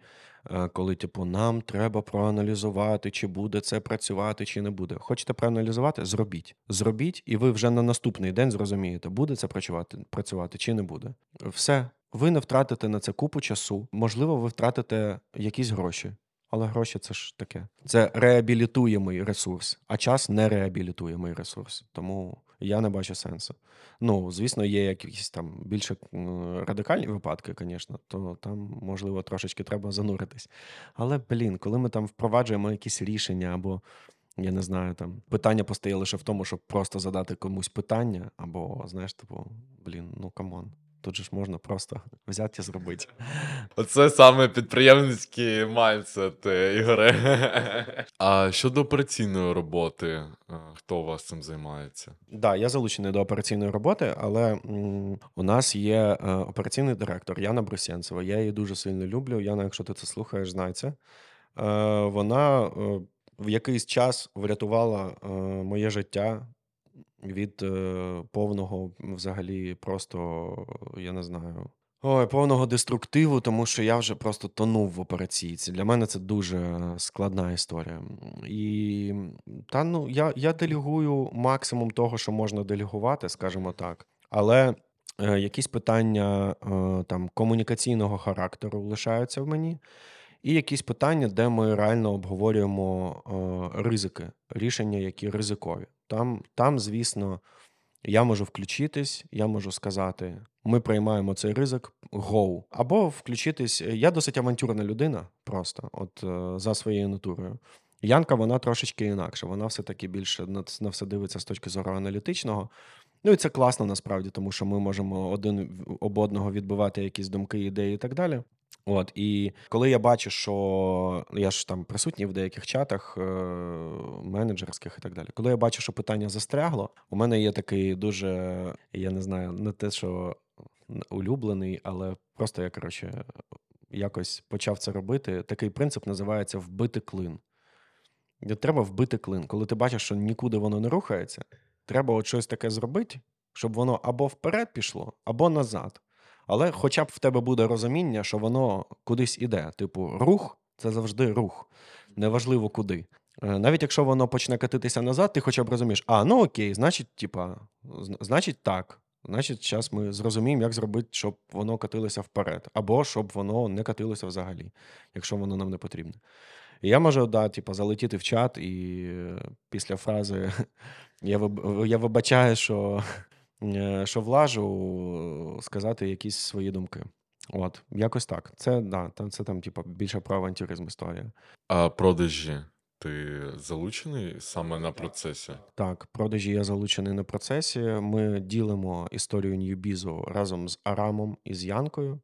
Е, коли, типу, нам треба проаналізувати, чи буде це працювати, чи не буде. Хочете проаналізувати? Зробіть. Зробіть, і ви вже на наступний день зрозумієте, буде це працювати, працювати чи не буде. Все. Ви не втратите на це купу часу. Можливо, ви втратите якісь гроші. Але гроші це ж таке. Це реабілітуємий ресурс, а час не реабілітуємий ресурс. Тому я не бачу сенсу. Ну, звісно, є якісь там більше радикальні випадки, звісно, то там, можливо, трошечки треба зануритись. Але, блін, коли ми там впроваджуємо якісь рішення, або, я не знаю, там питання постає лише в тому, щоб просто задати комусь питання, або, знаєш, типу, блін, ну come on. Тут же ж можна просто взяти і зробити. Оце саме підприємницький майндсет, Ігоре. А щодо операційної роботи, е, хто у вас цим займається? Так, да, я залучений до операційної роботи, але м, у нас є е, операційний директор Яна Брусенцева. Я її дуже сильно люблю. Яна, якщо ти це слухаєш, знай це. Е, вона е, в якийсь час врятувала е, моє життя від е, повного, взагалі, просто, я не знаю. Ой, повного деструктиву, тому що я вже просто тонув в операційці. Для мене це дуже складна історія. І та ну я, я делегую максимум того, що можна делегувати, скажімо так. Але е, якісь питання е, там комунікаційного характеру лишаються в мені, і якісь питання, де ми реально обговорюємо е, ризики, рішення, які ризикові. Там, там, звісно, я можу включитись, я можу сказати: ми приймаємо цей ризик, go. Або включитись. Я досить авантюрна людина, просто от е, за своєю натурою. Янка, вона трошечки інакша. Вона все-таки більше на, на все дивиться з точки зору аналітичного. Ну і це класно насправді, тому що ми можемо один об одного відбивати якісь думки, ідеї і так далі. От, і коли я бачу, що я ж там присутній в деяких чатах е- менеджерських і так далі. Коли я бачу, що питання застрягло, у мене є такий дуже, я не знаю, не те, що улюблений, але просто я коротше якось почав це робити. Такий принцип називається вбити клин. Треба вбити клин. Коли ти бачиш, що нікуди воно не рухається, треба от щось таке зробити, щоб воно або вперед пішло, або назад. Але хоча б в тебе буде розуміння, що воно кудись іде. Типу, рух це завжди рух, неважливо куди. Е, навіть якщо воно почне катитися назад, ти хоча б розумієш, а ну окей, значить, типа, значить так. Значить, зараз ми зрозуміємо, як зробити, щоб воно катилося вперед, або щоб воно не катилося взагалі, якщо воно нам не потрібне. І я можу да, типу, залетіти в чат, і е, після фрази я я вибачаю, що Е, що влажу сказати якісь свої думки. От, якось так. Це да, це там, типу, більше про авантюризм історія. А продажі ти залучений саме на процесі? Так, продажі я залучений на процесі. Ми ділимо історію Ньюбізу разом з Арамом і з Янкою.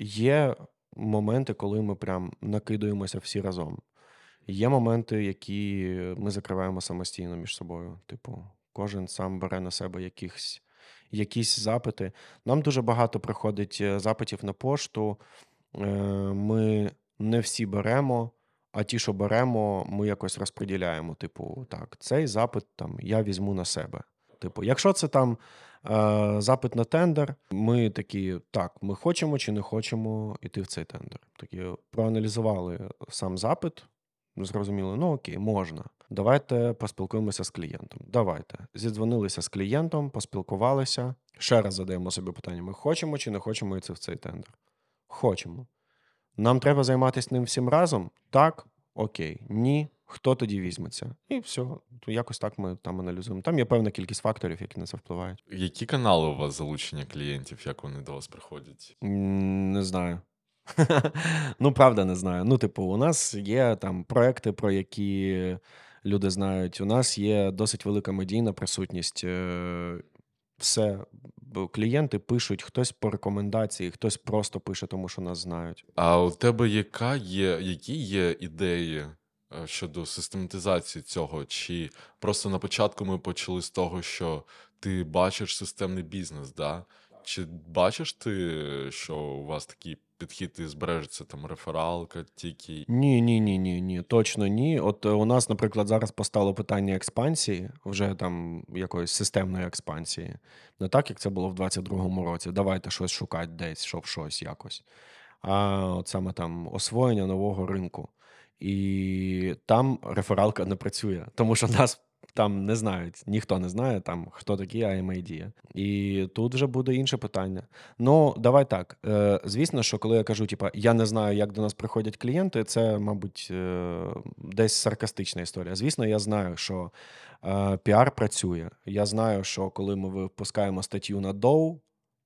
Є моменти, коли ми прям накидуємося всі разом. Є моменти, які ми закриваємо самостійно між собою. Типу, кожен сам бере на себе якихось, якісь запити. Нам дуже багато приходить е, запитів на пошту. Е, ми не всі беремо, а ті, що беремо, ми якось розподіляємо. Типу, так, цей запит там я візьму на себе. Типу, якщо це там е, запит на тендер, ми такі, так, ми хочемо чи не хочемо йти в цей тендер. Такі проаналізували сам запит, зрозуміли, ну окей, можна. Давайте поспілкуємося з клієнтом. Давайте. Зідзвонилися з клієнтом, поспілкувалися. Ще раз задаємо собі питання: ми хочемо чи не хочемо йти в цей тендер? Хочемо. Нам треба займатися ним всім разом? Так, окей. Ні. Хто тоді візьметься? І все. То якось так ми там аналізуємо. Там є певна кількість факторів, які на це впливають. Які канали у вас залучення клієнтів, як вони до вас приходять? Не знаю. Ну, правда, не знаю. Ну, типу, у нас є там проекти, про які люди знають. У нас є досить велика медійна присутність. Е, все, клієнти пишуть, хтось по рекомендації, хтось просто пише, тому що нас знають. А у тебе яка є, які є ідеї е, щодо систематизації цього? Чи просто на початку ми почали з того, що ти бачиш системний бізнес, да? Чи бачиш ти, що у вас такий підхід і збережеться там рефералка тільки? Ні, ні, ні, ні, ні, точно ні. От е, у нас, наприклад, зараз постало питання експансії, вже там якоїсь системної експансії. Не так, як це було в 22-му році. Давайте щось шукати десь, щоб щось якось. А от саме там освоєння нового ринку. І там рефералка не працює, тому що нас там не знають, ніхто не знає, там хто такі IMID. І тут вже буде інше питання. Ну, давай так. Е, Звісно, що коли я кажу, типа, я не знаю, як до нас приходять клієнти, це, мабуть, е, десь саркастична історія. Звісно, я знаю, що е, піар працює. Я знаю, що коли ми випускаємо статтю на DOU,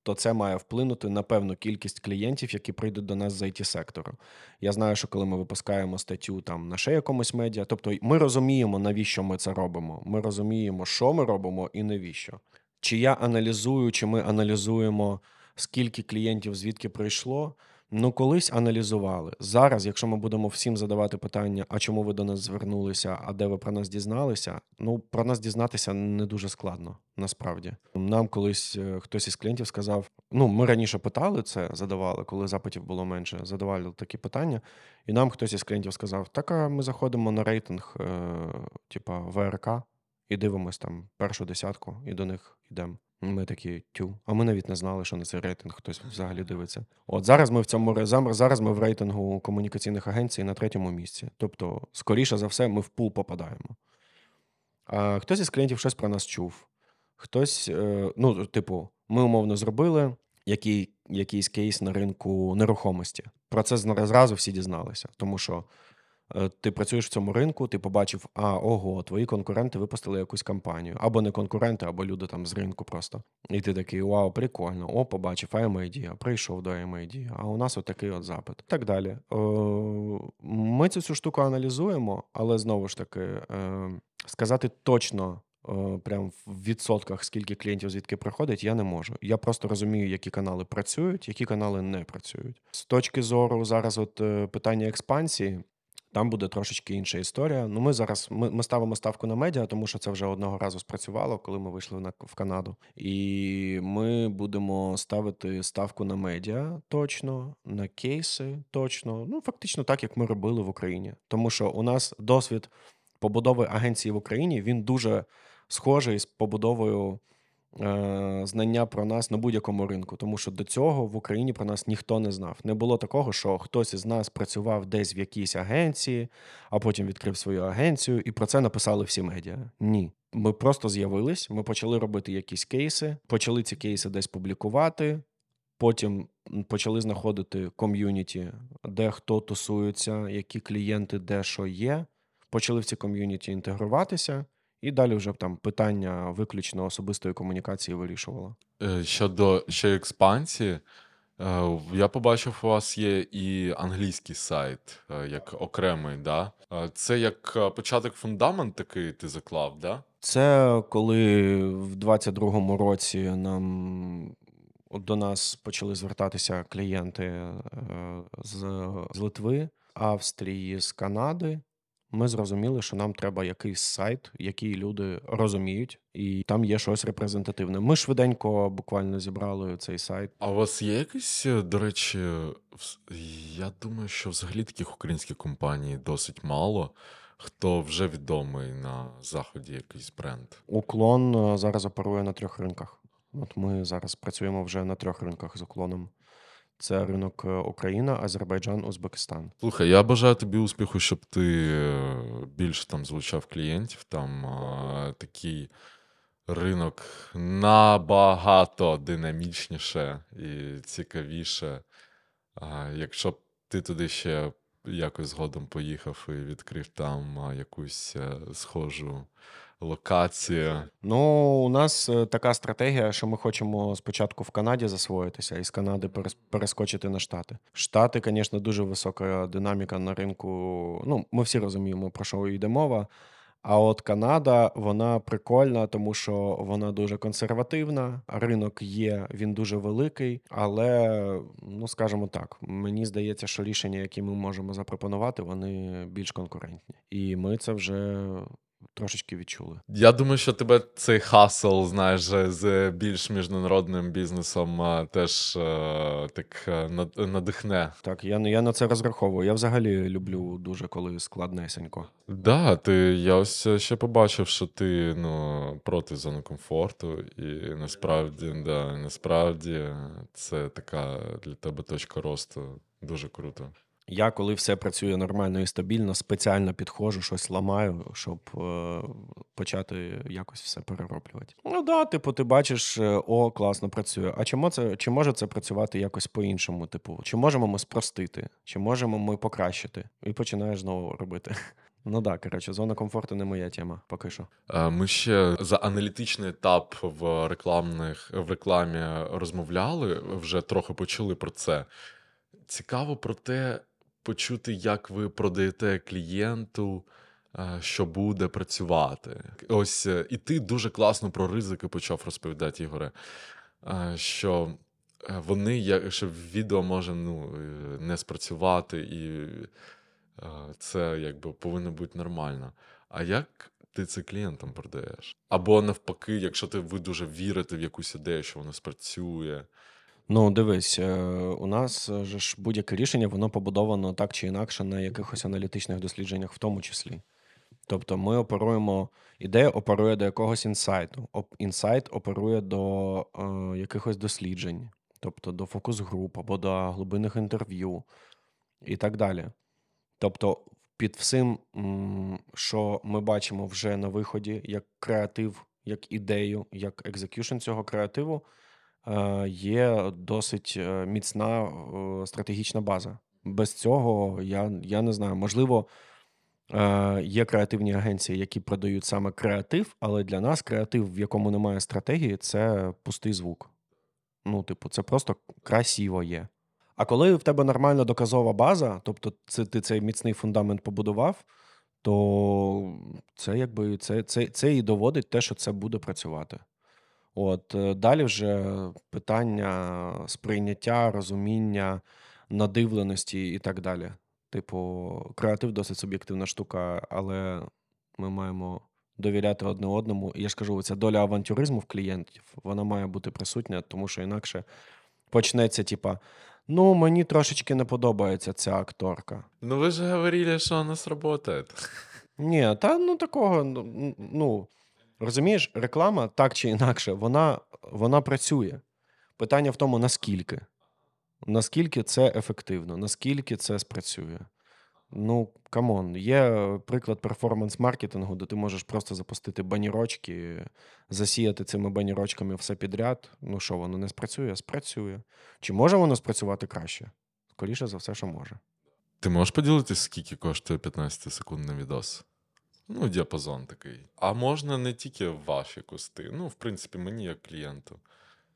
то це має вплинути на певну кількість клієнтів, які прийдуть до нас з IT сектору. Я знаю, що коли ми випускаємо статтю там на ще якомусь медіа, тобто ми розуміємо, навіщо ми це робимо. Ми розуміємо, що ми робимо і навіщо. Чи я аналізую, чи ми аналізуємо скільки клієнтів звідки прийшло. Ну, колись аналізували. Зараз, якщо ми будемо всім задавати питання, а чому ви до нас звернулися, а де ви про нас дізналися? Ну, про нас дізнатися не дуже складно, насправді. Нам колись е, хтось із клієнтів сказав: ну, ми раніше питали це, задавали, коли запитів було менше, задавали такі питання, і нам хтось із клієнтів сказав: так, а ми заходимо на рейтинг, е, типа ВРК, і дивимось там першу десятку, і до них йдемо. Ми такі тю. А ми навіть не знали, що на цей рейтинг хтось взагалі дивиться. От зараз ми в цьому зараз ми в рейтингу комунікаційних агенцій на третьому місці. Тобто, скоріше за все, ми в пул попадаємо. А хтось із клієнтів щось про нас чув. Хтось, е, ну, типу, ми умовно зробили який, якийсь кейс на ринку нерухомості. Про це зразу всі дізналися, тому що Ти працюєш в цьому ринку, ти побачив, а ого, твої конкуренти випустили якусь кампанію. Або не конкуренти, або люди там з ринку просто. І ти такий, вау, прикольно. О, побачив IMID, прийшов до IMID, а у нас отакий от запит. Так далі. Е, Ми цю всю штуку аналізуємо, але знову ж таки, е, сказати точно. е, Прям в відсотках, скільки клієнтів звідки приходить, я не можу. Я просто розумію, які канали працюють, які канали не працюють. З точки зору зараз, от е, питання експансії, там буде трошечки інша історія. Ну, ми зараз ми, ми ставимо ставку на медіа, тому що це вже одного разу спрацювало, коли ми вийшли на в Канаду. І ми будемо ставити ставку на медіа точно, на кейси точно. Ну, фактично, так як ми робили в Україні. Тому що у нас досвід побудови агенції в Україні він дуже схожий з побудовою. Е, Знання про нас на будь-якому ринку, тому що до цього в Україні про нас ніхто не знав. Не було такого, що хтось із нас працював десь в якійсь агенції, а потім відкрив свою агенцію, і про це написали всі медіа. Ні. Ми просто з'явились, ми почали робити якісь кейси, почали ці кейси десь публікувати. Потім почали знаходити ком'юніті, де хто тусується, які клієнти, де що є. Почали в ці ком'юніті інтегруватися, і далі вже там питання виключно особистої комунікації вирішувало. Е, Щодо ще експансії, е, я побачив, у вас є і англійський сайт, е, як окремий, да? Це як початок фундамент такий ти заклав, да? Це коли в 22-му році нам до нас почали звертатися клієнти з, з Литви, Австрії, з Канади. Ми зрозуміли, що нам треба якийсь сайт, який люди розуміють, і там є щось репрезентативне. Ми швиденько буквально зібрали цей сайт. А у вас є якісь, е, до речі, я думаю, що взагалі таких українських компаній досить мало, хто вже відомий на заході якийсь бренд. Уклон е, зараз оперує на трьох ринках. От ми зараз працюємо вже на трьох ринках з уклоном. Це ринок е, Україна, Азербайджан, Узбекистан. Слухай, я бажаю тобі успіху, щоб ти е, більше там залучав клієнтів. Там е, такий ринок набагато динамічніше і цікавіше. Якщо б ти туди ще якось згодом поїхав і відкрив там якусь схожу локацію. Ну, у нас е, така стратегія, що ми хочемо спочатку в Канаді засвоїтися і з Канади перес- перескочити на Штати. Штати, звісно, дуже висока динаміка на ринку. Ну, ми всі розуміємо, про що йде мова. А от Канада, вона прикольна, тому що вона дуже консервативна. Ринок є, він дуже великий, але ну скажімо так, мені здається, що рішення, які ми можемо запропонувати, вони більш конкурентні. І ми це вже трошечки відчули. Я думаю, що тебе цей хасл, знаєш, з більш міжнародним бізнесом е, теж е, так е, надихне. Так, я, я на це розраховую. Я взагалі люблю дуже, коли складнесенько. Да, ти я ось ще побачив, що ти ну проти зони комфорту, і насправді, да, насправді це така для тебе точка росту. Дуже круто. Я, коли все працює нормально і стабільно, спеціально підходжу, щось ламаю, щоб е, почати якось все перероблювати. Ну да, типу, ти бачиш, е, о, класно працює. А чому це чи може це працювати якось по-іншому? Типу, чи можемо ми спростити, чи можемо ми покращити? І починаєш знову робити. Ну так, да, коротше, зона комфорту не моя тема, поки що. Е, Ми ще за аналітичний етап в рекламних в рекламі розмовляли, вже трохи почули про це. Цікаво про те, почути, як ви продаєте клієнту, е, що буде працювати. Ось е, і ти дуже класно про ризики почав розповідати, Ігоре. е, Що вони, як, що відео може ну, не спрацювати, і це якби повинно бути нормально. А як ти це клієнтам продаєш? Або навпаки, якщо ти ви дуже вірите в якусь ідею, що воно спрацює. Ну, дивись, е, у нас же ж будь-яке рішення, воно побудовано так чи інакше на якихось аналітичних дослідженнях, в тому числі. Тобто ми оперуємо, ідея оперує до якогось інсайту. Інсайт оперує до е, якихось досліджень, тобто до фокус-груп або до глибинних інтерв'ю і так далі. Тобто, під всім, що ми бачимо вже на виході, як креатив, як ідею, як execution цього креативу, е, є досить е, міцна е, стратегічна база. Без цього я, я не знаю, можливо. Е, Є креативні агенції, які продають саме креатив, але для нас креатив, в якому немає стратегії, це пустий звук. Ну, типу, це просто красиво є. А коли в тебе нормальна доказова база, тобто це, ти цей міцний фундамент побудував, то це якби це, це, це і доводить те, що це буде працювати. От е, далі вже питання сприйняття, розуміння, надивленості і так далі. Типу, креатив досить суб'єктивна штука, але ми маємо довіряти одне одному. І я ж кажу, ця доля авантюризму в клієнтів вона має бути присутня, тому що інакше почнеться, типа, ну мені трошечки не подобається ця акторка. Ну ви ж говорили, що вона сработає. Ні, та ну такого, ну, ну розумієш, реклама так чи інакше, вона, вона працює. Питання в тому, наскільки. Наскільки це ефективно, наскільки це спрацює. Ну, come on, є приклад перформанс-маркетингу, де ти можеш просто запустити банерочки, засіяти цими банерочками все підряд. Ну що, воно не спрацює? Спрацює. Чи може воно спрацювати краще? Скоріше за все, що може. Ти можеш поділитись, скільки коштує 15-секундний відос? Ну, діапазон такий. А можна не тільки ваші кости. Ну, в принципі, мені як клієнту.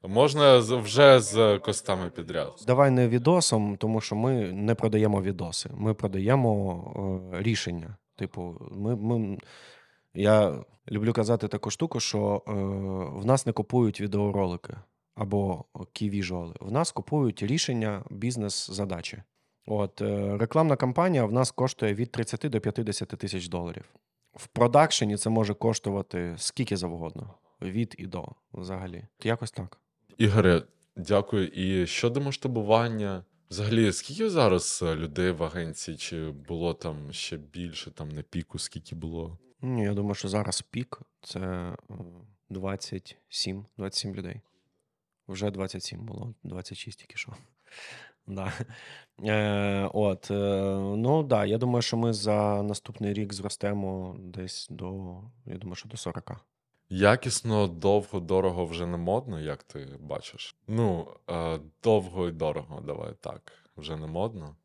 Можна вже з костами підряд. Давай не відосом, тому що ми не продаємо відоси. Ми продаємо е, рішення. Типу, ми, ми, я люблю казати таку штуку, що е, в нас не купують відеоролики або кey-віжуали. В нас купують рішення бізнес-задачі. От е, рекламна кампанія в нас коштує від 30 до 50 тисяч доларів. В продакшені це може коштувати скільки завгодно. Від і до взагалі. Якось так. Ігоре, дякую. І щодо масштабування, взагалі, скільки зараз е, людей в агенції? Чи було там ще більше, там на піку, скільки було? Ні, я думаю, що зараз пік це е, 27, 27 людей. Вже 27 було, 26 тільки що. Да. Е, от, е, ну да, я думаю, що ми за наступний рік зростемо десь до, я думаю, що до 40. Якісно, довго, дорого вже не модно, як ти бачиш? Ну, е, довго і дорого, давай так. Вже не модно.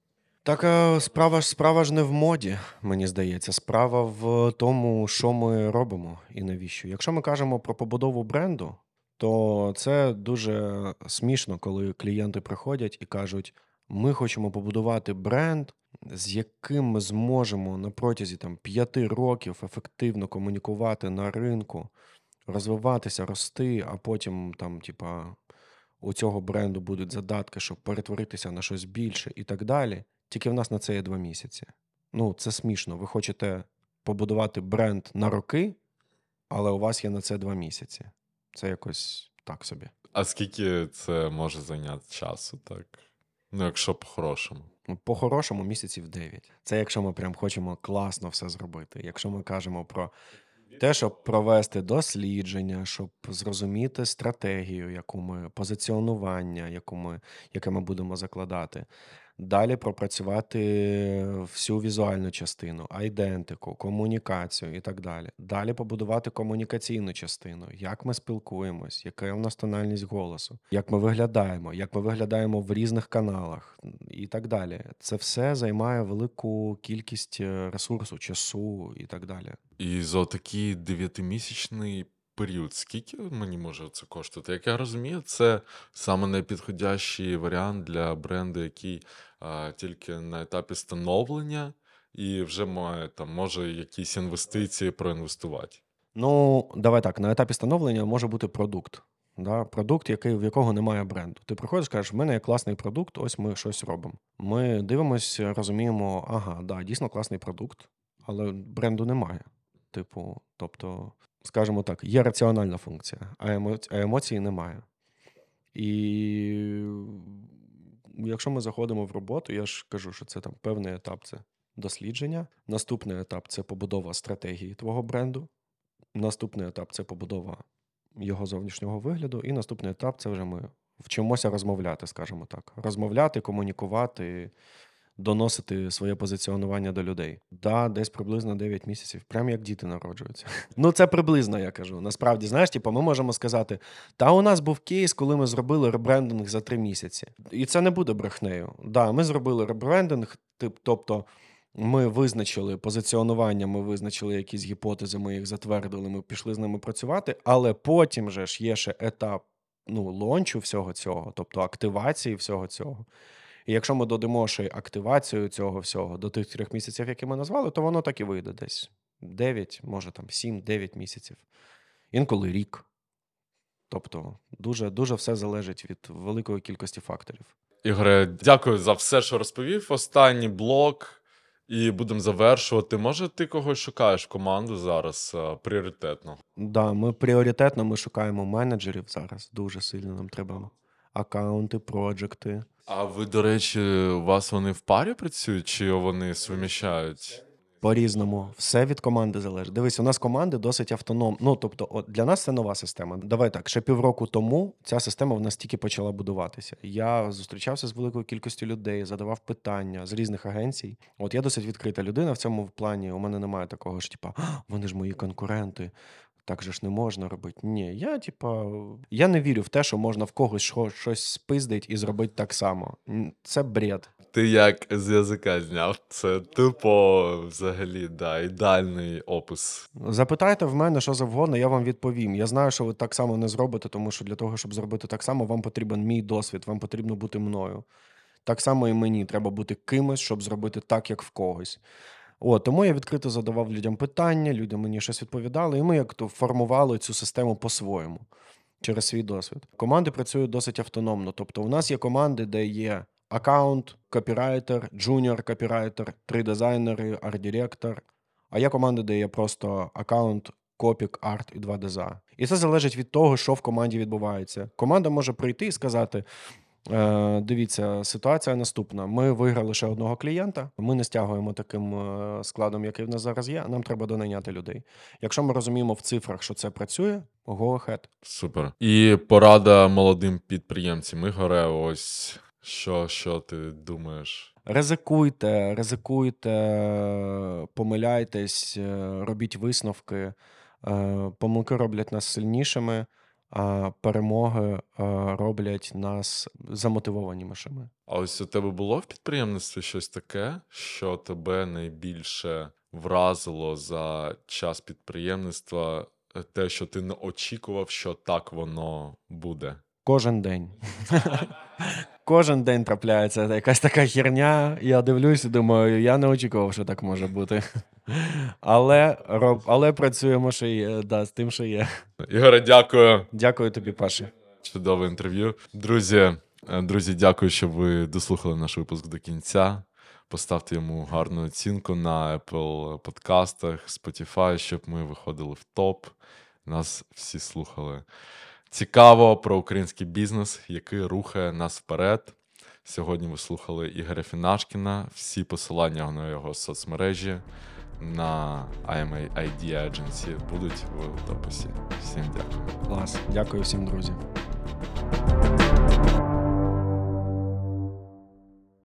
Так, е, справа ж справа ж не в моді, мені здається. Справа в тому, що ми робимо і навіщо. Якщо ми кажемо про побудову бренду, то це дуже смішно, коли клієнти приходять і кажуть: ми хочемо побудувати бренд, з яким ми зможемо на протязі там, п'яти років ефективно комунікувати на ринку, розвиватися, рости, а потім там, типа, у цього бренду будуть задатки, щоб перетворитися на щось більше і так далі. Тільки в нас на це є два місяці. Ну, це смішно. Ви хочете побудувати бренд на роки, але у вас є на це два місяці. Це якось так собі. А скільки це може зайняти часу, так? Ну, якщо по-хорошому. Ну, По-хорошому місяців 9. Це якщо ми прям хочемо класно все зробити. Якщо ми кажемо про те, щоб провести дослідження, щоб зрозуміти стратегію, яку ми позиціонування, яку ми, яке ми будемо закладати. Далі пропрацювати всю візуальну частину, айдентику, комунікацію і так далі. Далі побудувати комунікаційну частину, як ми спілкуємось, яка у нас тональність голосу, як ми виглядаємо, як ми виглядаємо в різних каналах і так далі. Це все займає велику кількість е, ресурсу, часу і так далі. І за такий дев'ятимісячний період, скільки мені може це коштувати? Як я розумію, це саме найпідходящий варіант для бренду, який а, тільки на етапі становлення і вже має там може якісь інвестиції проінвестувати. Ну, давай так, на етапі становлення може бути продукт. Да? Продукт, який, в якого немає бренду. Ти приходиш, кажеш, в мене є класний продукт, ось ми щось робимо. Ми дивимося, розуміємо, ага, да, дійсно класний продукт, але бренду немає. Типу, тобто, скажімо так, є раціональна функція, а, емоці... а емоції немає. І якщо ми заходимо в роботу, я ж кажу, що це там певний етап це дослідження. Наступний етап це побудова стратегії твого бренду. Наступний етап це побудова його зовнішнього вигляду. І наступний етап це вже ми вчимося розмовляти, скажімо так. Розмовляти, комунікувати, доносити своє позиціонування до людей. Да, десь приблизно 9 місяців, прям як діти народжуються. Ну, це приблизно, я кажу. Насправді, знаєш, типу, ми можемо сказати: та у нас був кейс, коли ми зробили ребрендинг за 3 місяці. І це не буде брехнею. Да, ми зробили ребрендинг, тип, тобто. Ми визначили позиціонування, ми визначили якісь гіпотези, ми їх затвердили, ми пішли з ними працювати, але потім же ж є ще етап ну, лончу всього цього, тобто активації всього цього. І якщо ми додамо ще активацію цього всього до тих трьох місяців, які ми назвали, то воно так і вийде десь 9, може там 7-9 місяців. Інколи рік. Тобто, дуже, дуже все залежить від великої кількості факторів. Ігоре, дякую за все, що розповів. Останній блок. І будемо завершувати. Може, ти когось шукаєш в команду зараз а, пріоритетно? Да, ми пріоритетно ми шукаємо менеджерів зараз. Дуже сильно нам треба акаунти, проджекти. А ви, до речі, у вас вони в парі працюють, чи вони суміщають? По-різному, все від команди залежить. Дивись, у нас команди досить автономні. Ну тобто, от для нас це нова система. Давай так, ще півроку тому ця система в нас тільки почала будуватися. Я зустрічався з великою кількістю людей, задавав питання з різних агенцій. От я досить відкрита людина в цьому плані. У мене немає такого ж, типа, вони ж мої конкуренти. Так же ж не можна робити. Ні, я типа, я не вірю в те, що можна в когось щось спиздить і зробити так само. Це бред. Ти як з язика зняв? Це тупо взагалі да, ідеальний опис. Запитайте в мене що завгодно, я вам відповім. Я знаю, що ви так само не зробите, тому що для того, щоб зробити так само, вам потрібен мій досвід, вам потрібно бути мною. Так само і мені треба бути кимось, щоб зробити так, як в когось. От, тому я відкрито задавав людям питання, люди мені щось відповідали, і ми як то формували цю систему по-своєму через свій досвід. Команди працюють досить автономно. Тобто, у нас є команди, де є аккаунт, копірайтер, джуніор копірайтер, три дизайнери, арт-директор. А є команди, де є просто аккаунт, копік, арт і два диза. І це залежить від того, що в команді відбувається. Команда може прийти і сказати: дивіться, ситуація наступна. Ми виграли ще одного клієнта. Ми не стягуємо таким е, складом, який в нас зараз є. Нам треба донайняти людей. Якщо ми розуміємо в цифрах, що це працює, go ahead. Супер. І порада молодим підприємцям. Ігоре, ось що, що ти думаєш? Ризикуйте, ризикуйте, помиляйтесь, е, робіть висновки. Помилки роблять нас сильнішими перемоги роблять нас замотивованішими. А ось у тебе було в підприємництві щось таке, що тебе найбільше вразило за час підприємництва, те, що ти не очікував, що так воно буде. Кожен день. Кожен день трапляється якась така херня. Я дивлюсь і думаю, я не очікував, що так може бути. Але роб, але працюємо ще є, да, з тим, що є. Ігоре, дякую. Дякую тобі, Паші. Чудове інтерв'ю. Друзі, е, друзі, дякую, що ви дослухали наш випуск до кінця. Поставте йому гарну оцінку на Apple подкастах, Spotify, щоб ми виходили в топ. Нас всі слухали. Цікаво про український бізнес, який рухає нас вперед. Сьогодні ви слухали Ігоря Фінашкіна. Всі посилання на його соцмережі на IMA ID Agency будуть в дописі. Всім дякую. Клас. Дякую всім, друзі.